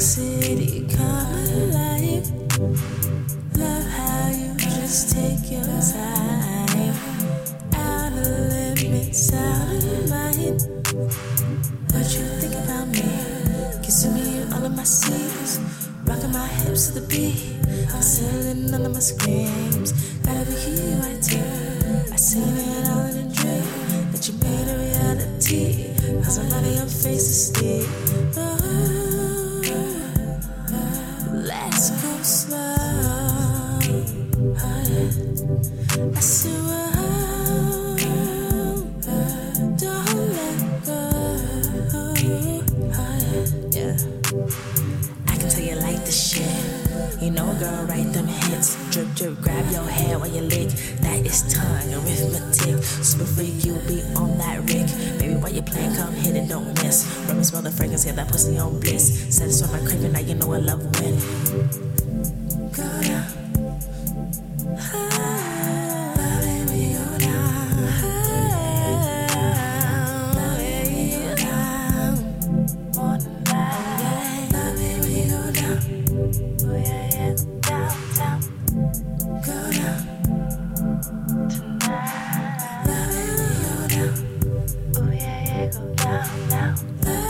city come alive. Love how you just take your time. Out of limits, out of mind. What you think about me? Kissing me all of my secrets. Rocking my hips to the beat. I'm selling all of my screams. Gotta be here right here. I seen it all in a dream. That you made a reality. Cause I'm running your face to sleep. the shit. You know, girl, write them hits. Drip, drip, grab your hair while you lick. That is tongue arithmetic. Super freak, you be on that rick. Baby, while you playing, come hit it, don't miss. Remember, smell the fragrance, get that pussy on bliss. Satisfy my craving, now you know I love when. now, now, now.